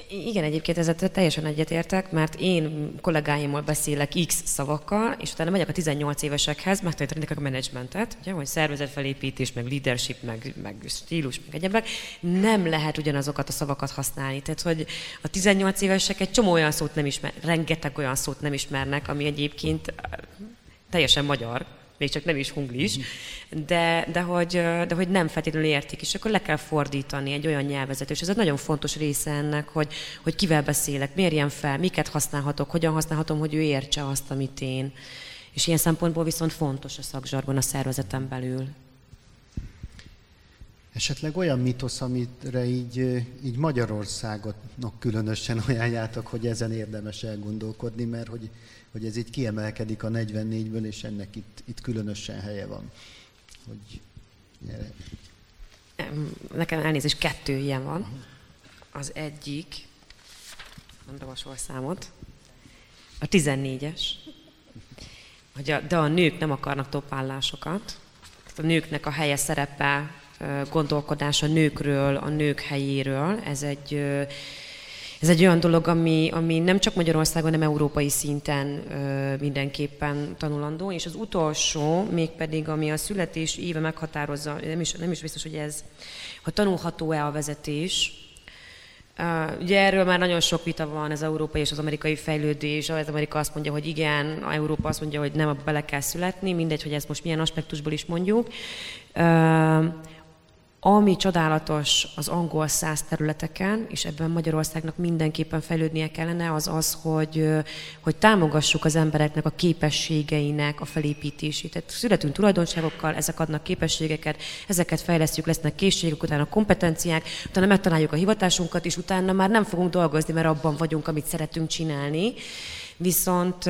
Igen, egyébként ezzel teljesen egyetértek, mert én kollégáimmal beszélek X szavakkal, és utána megyek a 18 évesekhez, megtanítanak a menedzsmentet, ugye, hogy szervezetfelépítés, meg leadership, meg, meg stílus, meg egyebek. Nem lehet ugyanazokat a szavakat használni. Tehát, hogy a 18 évesek egy csomó olyan szót nem ismer, rengeteg olyan szót nem ismernek, ami egyébként teljesen magyar, még csak nem is hunglis, de, de, hogy, de hogy nem feltétlenül értik, és akkor le kell fordítani egy olyan nyelvezetet, és ez egy nagyon fontos része ennek, hogy, hogy kivel beszélek, mérjem fel, miket használhatok, hogyan használhatom, hogy ő értse azt, amit én. És ilyen szempontból viszont fontos a szakzsargon a szervezetem belül.
Esetleg olyan mitosz, amire így, így Magyarországotnak különösen ajánljátok, hogy ezen érdemes elgondolkodni, mert hogy hogy ez itt kiemelkedik a 44-ből, és ennek itt, itt különösen helye van. Hogy gyere.
Nekem elnézést, kettő ilyen van. Az egyik, mondom a sorszámot, a 14-es, hogy a, de a nők nem akarnak topállásokat. A nőknek a helye szerepe, gondolkodás nőkről, a nők helyéről, ez egy ez egy olyan dolog, ami, ami nem csak Magyarországon, hanem európai szinten ö, mindenképpen tanulandó, és az utolsó, mégpedig ami a születés éve meghatározza, nem is, nem is biztos, hogy ez, ha tanulható-e a vezetés, Uh, ugye erről már nagyon sok vita van, az európai és az amerikai fejlődés. Az Amerika azt mondja, hogy igen, a Európa azt mondja, hogy nem, bele kell születni, mindegy, hogy ezt most milyen aspektusból is mondjuk. Uh, ami csodálatos az angol száz területeken, és ebben Magyarországnak mindenképpen fejlődnie kellene, az az, hogy, hogy támogassuk az embereknek a képességeinek a felépítését. Tehát születünk tulajdonságokkal, ezek adnak képességeket, ezeket fejlesztjük, lesznek készségek, utána kompetenciák, utána megtaláljuk a hivatásunkat, és utána már nem fogunk dolgozni, mert abban vagyunk, amit szeretünk csinálni. Viszont,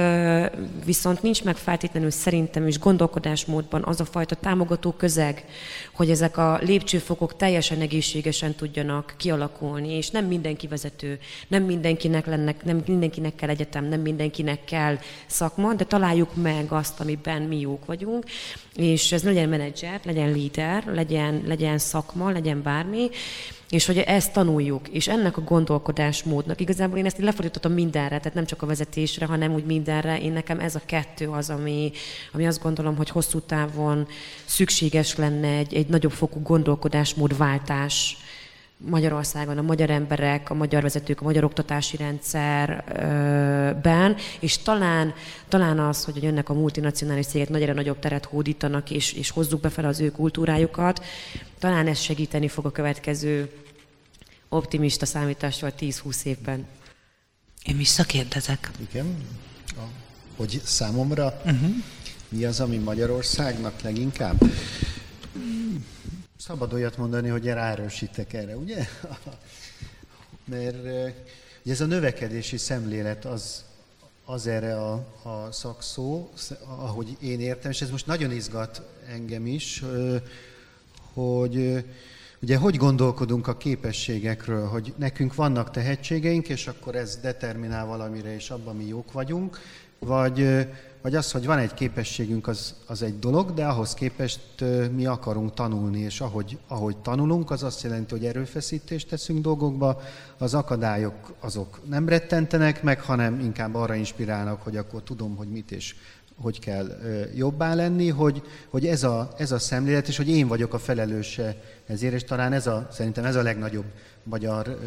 viszont nincs meg feltétlenül szerintem is gondolkodásmódban az a fajta támogató közeg, hogy ezek a lépcsőfokok teljesen egészségesen tudjanak kialakulni, és nem mindenki vezető, nem mindenkinek, lennek, nem mindenkinek kell egyetem, nem mindenkinek kell szakma, de találjuk meg azt, amiben mi jók vagyunk, és ez legyen menedzser, legyen líder, legyen, legyen szakma, legyen bármi, és hogy ezt tanuljuk, és ennek a gondolkodásmódnak, igazából én ezt lefordítottam mindenre, tehát nem csak a vezetésre, hanem úgy mindenre, én nekem ez a kettő az, ami, ami azt gondolom, hogy hosszú távon szükséges lenne egy, egy nagyobb fokú gondolkodásmódváltás Magyarországon, a magyar emberek, a magyar vezetők, a magyar oktatási rendszerben, és talán, talán az, hogy jönnek a multinacionális cégek nagyra nagyobb teret hódítanak, és, és hozzuk befele az ő kultúrájukat, talán ez segíteni fog a következő optimista számítással 10-20 évben.
Én visszakérdezek.
Igen? Hogy számomra uh-huh. mi az, ami Magyarországnak leginkább? Szabad olyat mondani, hogy ráerősítek erre, ugye? Mert ugye ez a növekedési szemlélet az, az erre a, a szakszó, ahogy én értem, és ez most nagyon izgat engem is, hogy ugye hogy gondolkodunk a képességekről, hogy nekünk vannak tehetségeink, és akkor ez determinál valamire, és abban mi jók vagyunk, vagy, vagy az, hogy van egy képességünk, az, az egy dolog, de ahhoz képest mi akarunk tanulni, és ahogy, ahogy tanulunk, az azt jelenti, hogy erőfeszítést teszünk dolgokba, az akadályok azok nem rettentenek meg, hanem inkább arra inspirálnak, hogy akkor tudom, hogy mit és hogy kell jobbá lenni, hogy, hogy ez, a, ez a szemlélet, és hogy én vagyok a felelőse ezért, és talán ez a, szerintem ez a legnagyobb magyar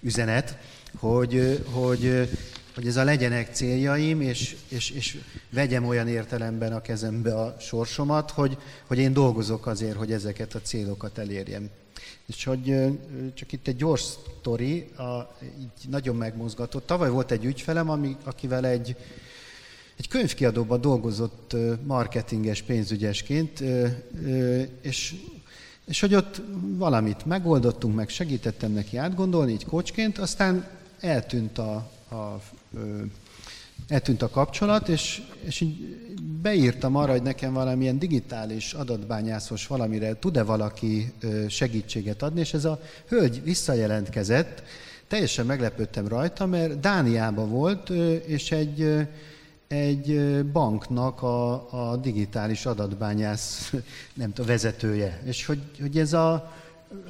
üzenet, hogy, hogy, hogy ez a legyenek céljaim, és, és, és vegyem olyan értelemben a kezembe a sorsomat, hogy, hogy én dolgozok azért, hogy ezeket a célokat elérjem. És hogy csak itt egy gyors sztori, a, így nagyon megmozgatott. Tavaly volt egy ügyfelem, ami, akivel egy, egy könyvkiadóban dolgozott marketinges pénzügyesként, és, és hogy ott valamit megoldottunk, meg segítettem neki átgondolni, így kocsként, aztán eltűnt a, a, eltűnt a kapcsolat, és, és így beírtam arra, hogy nekem valamilyen digitális adatbányászos valamire tud-e valaki segítséget adni, és ez a hölgy visszajelentkezett, teljesen meglepődtem rajta, mert Dániában volt, és egy egy banknak a, a digitális adatbányász, nem tudom, vezetője. És hogy, hogy ez a,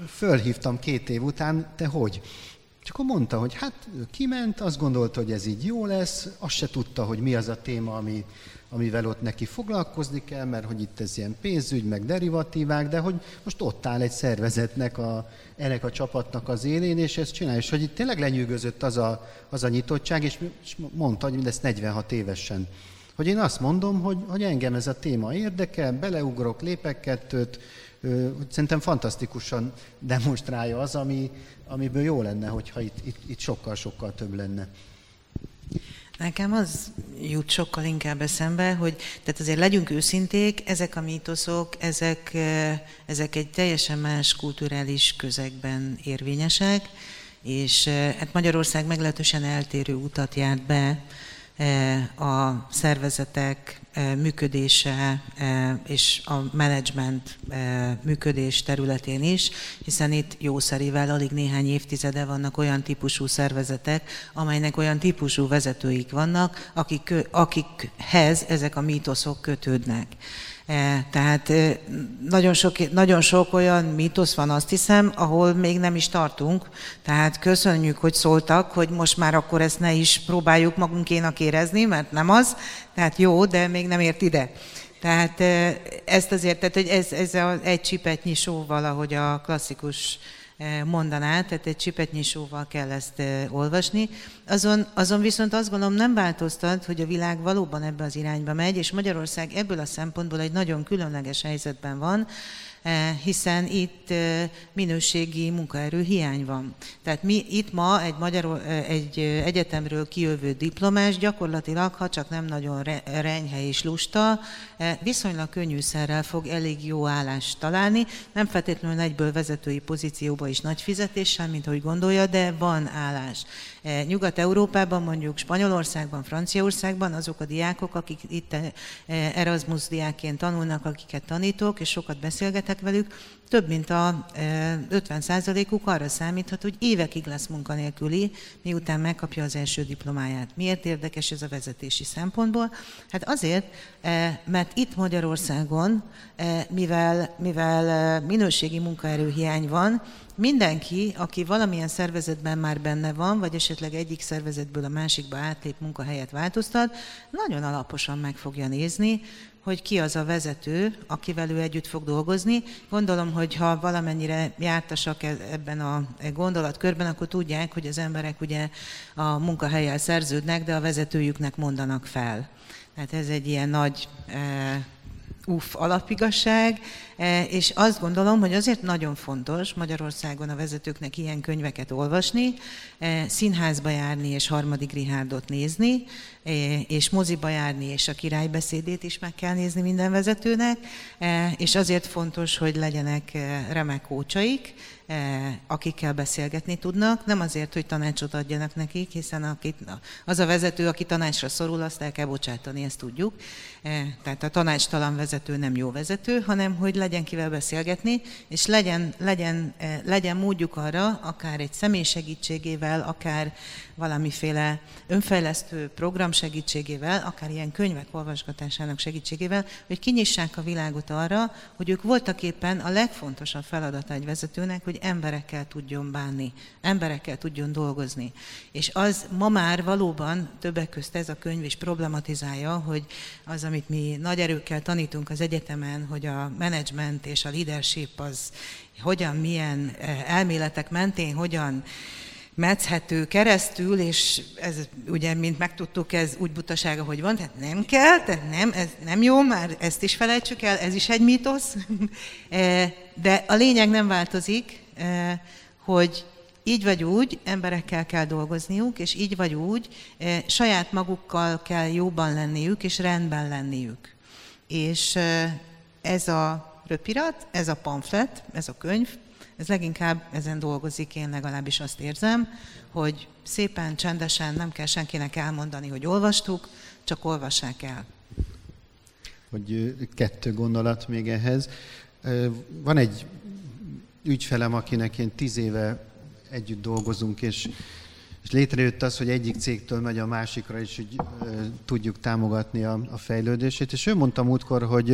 fölhívtam két év után, te hogy? És akkor mondta, hogy hát kiment, azt gondolta, hogy ez így jó lesz, azt se tudta, hogy mi az a téma, ami, amivel ott neki foglalkozni kell, mert hogy itt ez ilyen pénzügy, meg derivatívák, de hogy most ott áll egy szervezetnek, a, ennek a csapatnak az élén, és ezt csinálja. És hogy itt tényleg lenyűgözött az a, az a nyitottság, és, és mondta, hogy mindezt 46 évesen. Hogy én azt mondom, hogy, hogy engem ez a téma érdekel, beleugrok, lépek kettőt, szerintem fantasztikusan demonstrálja az, ami, amiből jó lenne, hogyha itt, itt, itt sokkal-sokkal több lenne.
Nekem az jut sokkal inkább eszembe, hogy tehát azért legyünk őszinték, ezek a mítoszok, ezek, ezek egy teljesen más kulturális közegben érvényesek, és hát Magyarország meglehetősen eltérő utat járt be a szervezetek működése és a menedzsment működés területén is, hiszen itt jószerivel alig néhány évtizede vannak olyan típusú szervezetek, amelynek olyan típusú vezetőik vannak, akik, akikhez ezek a mítoszok kötődnek. E, tehát nagyon sok, nagyon sok olyan mítosz van, azt hiszem, ahol még nem is tartunk. Tehát köszönjük, hogy szóltak, hogy most már akkor ezt ne is próbáljuk magunkénak érezni, mert nem az. Tehát jó, de még nem ért ide. Tehát ezt azért, tehát hogy ez, ez a, egy csipetnyi só valahogy a klasszikus mondaná, tehát egy csipetnyi sóval kell ezt olvasni. Azon, azon viszont azt gondolom nem változtat, hogy a világ valóban ebbe az irányba megy, és Magyarország ebből a szempontból egy nagyon különleges helyzetben van, hiszen itt minőségi munkaerő hiány van. Tehát mi itt ma egy, magyar, egy egyetemről kijövő diplomás gyakorlatilag, ha csak nem nagyon renyhe és lusta, viszonylag könnyűszerrel fog elég jó állást találni, nem feltétlenül egyből vezetői pozícióba is nagy fizetéssel, mint ahogy gondolja, de van állás. Nyugat-Európában, mondjuk Spanyolországban, Franciaországban azok a diákok, akik itt Erasmus diákként tanulnak, akiket tanítok, és sokat beszélgetek velük, több mint a 50%-uk arra számíthat, hogy évekig lesz munkanélküli, miután megkapja az első diplomáját. Miért érdekes ez a vezetési szempontból? Hát azért, mert itt Magyarországon, mivel, mivel minőségi munkaerőhiány van, mindenki, aki valamilyen szervezetben már benne van, vagy esetleg egyik szervezetből a másikba átlép munkahelyet változtat, nagyon alaposan meg fogja nézni, hogy ki az a vezető, akivel ő együtt fog dolgozni. Gondolom, hogy ha valamennyire jártasak e- ebben a gondolatkörben, akkor tudják, hogy az emberek ugye a munkahelyel szerződnek, de a vezetőjüknek mondanak fel. Tehát ez egy ilyen nagy uff alapigasság, e, és azt gondolom, hogy azért nagyon fontos Magyarországon a vezetőknek ilyen könyveket olvasni, e, színházba járni és harmadik Rihárdot nézni, e, és moziba járni, és a királybeszédét is meg kell nézni minden vezetőnek, és azért fontos, hogy legyenek remek kócsaik, akikkel beszélgetni tudnak, nem azért, hogy tanácsot adjanak nekik, hiszen akit, az a vezető, aki tanácsra szorul, azt el kell bocsátani, ezt tudjuk. Tehát a tanácstalan vezető nem jó vezető, hanem hogy legyen kivel beszélgetni, és legyen, legyen, legyen módjuk arra, akár egy személy segítségével, akár valamiféle önfejlesztő program segítségével, akár ilyen könyvek olvasgatásának segítségével, hogy kinyissák a világot arra, hogy ők voltak éppen a legfontosabb feladata egy vezetőnek, hogy emberekkel tudjon bánni, emberekkel tudjon dolgozni. És az ma már valóban többek közt ez a könyv is problematizálja, hogy az, amit mi nagy erőkkel tanítunk az egyetemen, hogy a management és a leadership az hogyan, milyen eh, elméletek mentén, hogyan metszhető keresztül, és ez ugye, mint megtudtuk, ez úgy butasága, hogy van, tehát nem kell, tehát nem, ez nem jó, már ezt is felejtsük el, ez is egy mítosz. Eh, de a lényeg nem változik, hogy így vagy úgy emberekkel kell dolgozniuk, és így vagy úgy eh, saját magukkal kell jóban lenniük, és rendben lenniük. És ez a röpirat, ez a pamflet, ez a könyv, ez leginkább ezen dolgozik, én legalábbis azt érzem, hogy szépen, csendesen nem kell senkinek elmondani, hogy olvastuk, csak olvassák el.
Hogy kettő gondolat még ehhez. Van egy ügyfelem, akinek én tíz éve együtt dolgozunk, és és létrejött az, hogy egyik cégtől megy a másikra, és hogy tudjuk támogatni a, a fejlődését. És ő mondta múltkor, hogy,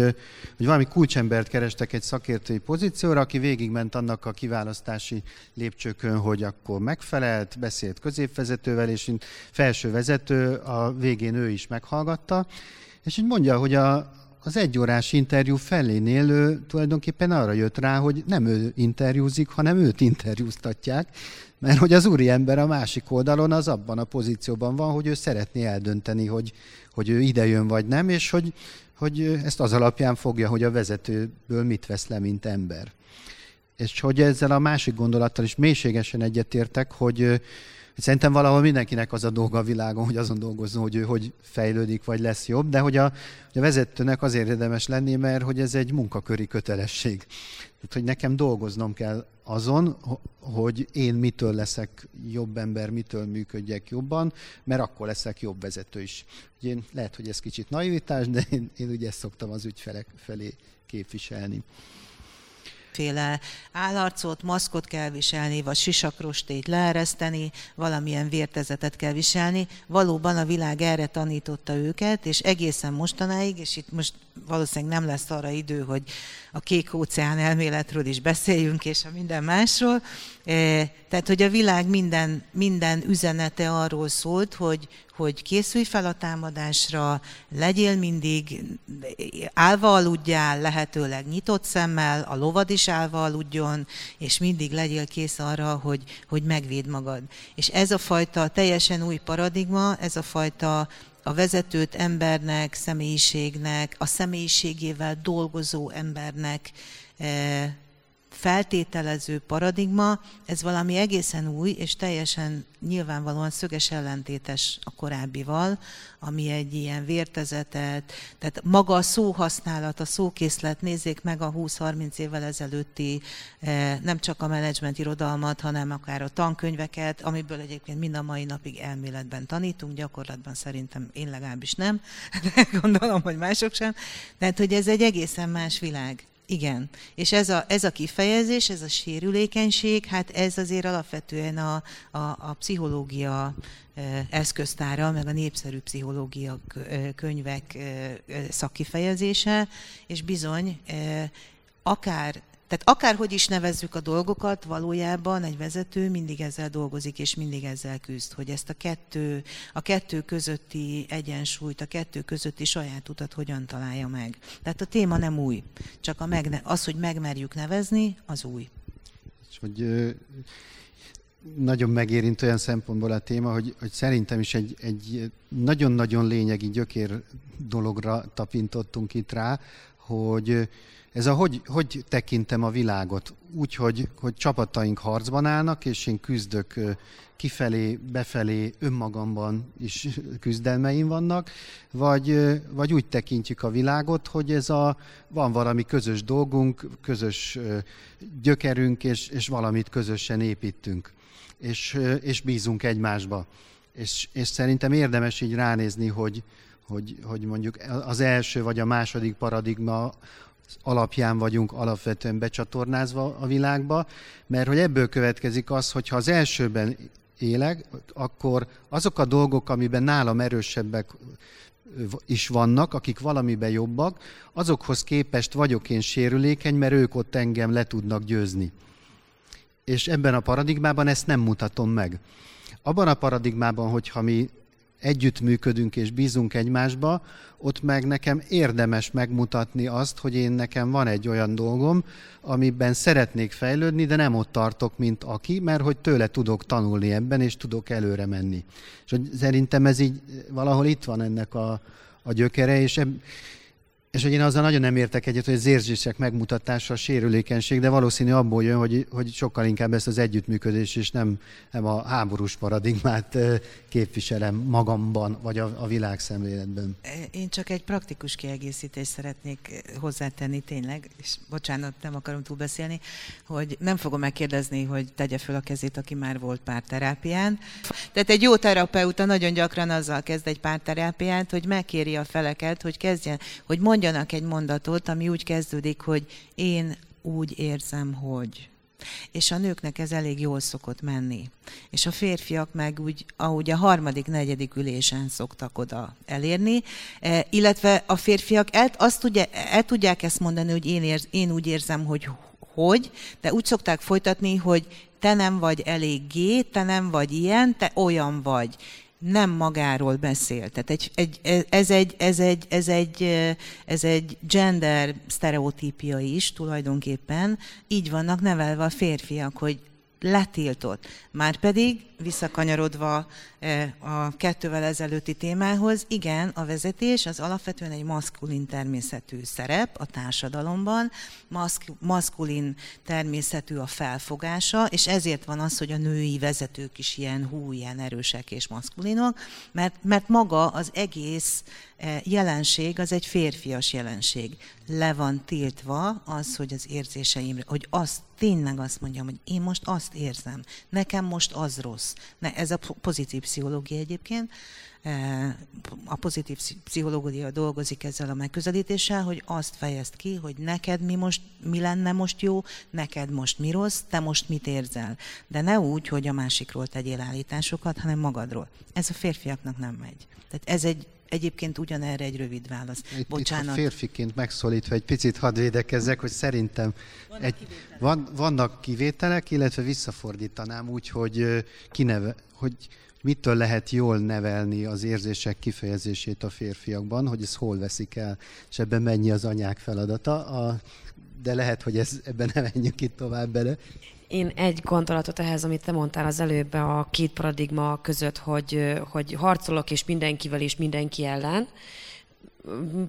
hogy valami kulcsembert kerestek egy szakértői pozícióra, aki végigment annak a kiválasztási lépcsőkön, hogy akkor megfelelt, beszélt középvezetővel, és felső vezető a végén ő is meghallgatta. És így mondja, hogy a, az egyórás interjú felénél ő tulajdonképpen arra jött rá, hogy nem ő interjúzik, hanem őt interjúztatják, mert hogy az úriember a másik oldalon az abban a pozícióban van, hogy ő szeretné eldönteni, hogy, hogy ő ide jön vagy nem, és hogy, hogy ezt az alapján fogja, hogy a vezetőből mit vesz le, mint ember. És hogy ezzel a másik gondolattal is mélységesen egyetértek, hogy, Szerintem valahol mindenkinek az a dolga a világon, hogy azon dolgozzon, hogy ő hogy fejlődik, vagy lesz jobb, de hogy a, hogy a vezetőnek azért érdemes lenni, mert hogy ez egy munkaköri kötelesség. Tehát, hogy nekem dolgoznom kell azon, hogy én mitől leszek jobb ember, mitől működjek jobban, mert akkor leszek jobb vezető is. Én, lehet, hogy ez kicsit naivitás, de én, én ugye ezt szoktam az ügyfelek felé képviselni
féle állarcot, maszkot kell viselni, vagy sisakrostét leereszteni, valamilyen vértezetet kell viselni. Valóban a világ erre tanította őket, és egészen mostanáig, és itt most valószínűleg nem lesz arra idő, hogy a kék óceán elméletről is beszéljünk, és a minden másról. E, tehát, hogy a világ minden, minden üzenete arról szólt, hogy, hogy készülj fel a támadásra, legyél mindig, állva aludjál, lehetőleg nyitott szemmel, a lovad is állva aludjon, és mindig legyél kész arra, hogy, hogy megvéd magad. És ez a fajta teljesen új paradigma, ez a fajta a vezetőt embernek, személyiségnek, a személyiségével dolgozó embernek feltételező paradigma, ez valami egészen új, és teljesen nyilvánvalóan szöges ellentétes a korábbival, ami egy ilyen vértezetet, tehát maga a szóhasználat, a szókészlet, nézzék meg a 20-30 évvel ezelőtti eh, nem csak a menedzsment irodalmat, hanem akár a tankönyveket, amiből egyébként mind a mai napig elméletben tanítunk, gyakorlatban szerintem én legalábbis nem, de gondolom, hogy mások sem. Tehát, hogy ez egy egészen más világ. Igen, és ez a, ez a kifejezés, ez a sérülékenység, hát ez azért alapvetően a, a, a pszichológia eszköztára, meg a népszerű pszichológia könyvek szakkifejezése, és bizony akár tehát akárhogy is nevezzük a dolgokat, valójában egy vezető mindig ezzel dolgozik, és mindig ezzel küzd, hogy ezt a kettő, a kettő közötti egyensúlyt, a kettő közötti saját utat hogyan találja meg. Tehát a téma nem új, csak a megne- az, hogy megmerjük nevezni, az új.
És hogy nagyon megérint olyan szempontból a téma, hogy, hogy szerintem is egy, egy nagyon-nagyon lényegi gyökér dologra tapintottunk itt rá, hogy ez a hogy, hogy tekintem a világot? Úgy, hogy, hogy csapataink harcban állnak, és én küzdök kifelé, befelé, önmagamban is küzdelmeim vannak, vagy, vagy úgy tekintjük a világot, hogy ez a, van valami közös dolgunk, közös gyökerünk, és, és valamit közösen építünk, és, és bízunk egymásba. És, és szerintem érdemes így ránézni, hogy, hogy, hogy mondjuk az első vagy a második paradigma alapján vagyunk alapvetően becsatornázva a világba, mert hogy ebből következik az, hogy ha az elsőben élek, akkor azok a dolgok, amiben nálam erősebbek is vannak, akik valamiben jobbak, azokhoz képest vagyok én sérülékeny, mert ők ott engem le tudnak győzni. És ebben a paradigmában ezt nem mutatom meg. Abban a paradigmában, hogyha mi együttműködünk és bízunk egymásba, ott meg nekem érdemes megmutatni azt, hogy én nekem van egy olyan dolgom, amiben szeretnék fejlődni, de nem ott tartok, mint aki, mert hogy tőle tudok tanulni ebben, és tudok előre menni. És hogy szerintem ez így valahol itt van ennek a, a gyökere, és eb, és hogy én azzal nagyon nem értek egyet, hogy az érzések megmutatása a sérülékenység, de valószínű abból jön, hogy, hogy sokkal inkább ezt az együttműködés, és nem, nem a háborús paradigmát képviselem magamban, vagy a, a világszemléletben.
Én csak egy praktikus kiegészítést szeretnék hozzátenni tényleg, és bocsánat, nem akarom túl beszélni, hogy nem fogom megkérdezni, hogy tegye föl a kezét, aki már volt párterápián. Tehát egy jó terapeuta nagyon gyakran azzal kezd egy párterápiát, hogy megkéri a feleket, hogy kezdjen, hogy mondja mondjanak egy mondatot, ami úgy kezdődik, hogy én úgy érzem, hogy. És a nőknek ez elég jól szokott menni. És a férfiak meg úgy, ahogy a harmadik, negyedik ülésen szoktak oda elérni, e, illetve a férfiak el, azt tudja, el tudják ezt mondani, hogy én, érz, én úgy érzem, hogy hogy, de úgy szokták folytatni, hogy te nem vagy eléggé, te nem vagy ilyen, te olyan vagy nem magáról beszél. Tehát egy, egy, ez, egy, ez, egy, ez, egy, ez egy gender sztereotípia is tulajdonképpen. Így vannak nevelve a férfiak, hogy letiltott. Márpedig, visszakanyarodva a kettővel ezelőtti témához, igen, a vezetés az alapvetően egy maszkulin természetű szerep a társadalomban, maszk, maszkulin természetű a felfogása, és ezért van az, hogy a női vezetők is ilyen hú, ilyen erősek és maszkulinok, mert, mert maga az egész e, jelenség az egy férfias jelenség. Le van tiltva az, hogy az érzéseimre, hogy azt tényleg azt mondjam, hogy én most azt érzem, nekem most az rossz. Ne, ez a pozitív pszichológia egyébként. A pozitív pszichológia dolgozik ezzel a megközelítéssel, hogy azt fejezt ki, hogy neked mi most, mi lenne most jó, neked most mi rossz, te most mit érzel. De ne úgy, hogy a másikról tegyél állításokat, hanem magadról. Ez a férfiaknak nem megy. Tehát ez egy Egyébként ugyanerre egy rövid válasz.
Itt, Bocsánat. Itt férfiként megszólítva egy picit hadd védekezzek, hogy szerintem vannak, egy, van, vannak kivételek, illetve visszafordítanám úgy, hogy kineve, hogy mitől lehet jól nevelni az érzések kifejezését a férfiakban, hogy ez hol veszik el, és ebben mennyi az anyák feladata. A, de lehet, hogy ez, ebben nem menjünk itt tovább bele.
Én egy gondolatot ehhez, amit te mondtál az előbb a két paradigma között, hogy, hogy harcolok és mindenkivel és mindenki ellen.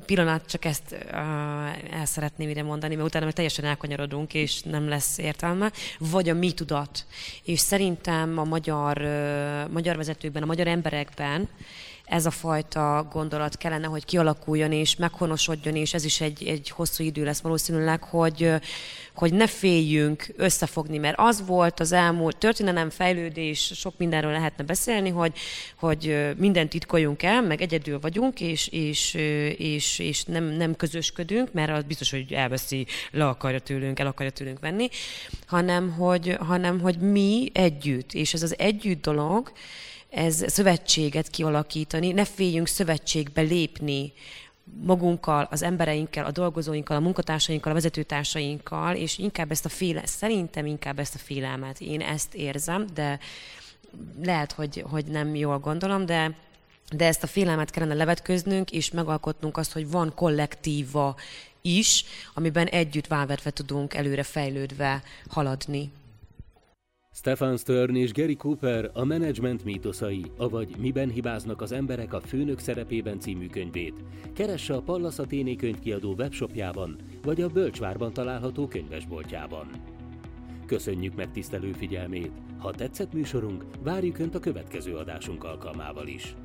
Pillanat csak ezt uh, el szeretném ide mondani, mert utána teljesen elkanyarodunk, és nem lesz értelme, vagy a mi tudat. És szerintem a magyar, uh, magyar vezetőkben, a magyar emberekben ez a fajta gondolat kellene, hogy kialakuljon és meghonosodjon, és ez is egy, egy hosszú idő lesz valószínűleg, hogy, hogy ne féljünk összefogni, mert az volt az elmúlt történelem fejlődés, sok mindenről lehetne beszélni, hogy, hogy mindent titkoljunk el, meg egyedül vagyunk, és, és, és, és nem, nem közösködünk, mert az biztos, hogy elveszi, le akarja tőlünk, el akarja tőlünk venni, hanem hogy, hanem hogy mi együtt, és ez az együtt dolog, ez szövetséget kialakítani, ne féljünk szövetségbe lépni magunkkal, az embereinkkel, a dolgozóinkkal, a munkatársainkkal, a vezetőtársainkkal, és inkább ezt a féle, szerintem inkább ezt a félelmet, én ezt érzem, de lehet, hogy, hogy nem jól gondolom, de de ezt a félelmet kellene levetköznünk, és megalkotnunk azt, hogy van kollektíva is, amiben együtt válvetve tudunk előre fejlődve haladni.
Stefan Stern és Gary Cooper a Management mítoszai, avagy Miben hibáznak az emberek a főnök szerepében című könyvét. Keresse a Pallas Athéné könyvkiadó webshopjában, vagy a Bölcsvárban található könyvesboltjában. Köszönjük megtisztelő figyelmét! Ha tetszett műsorunk, várjuk Önt a következő adásunk alkalmával is.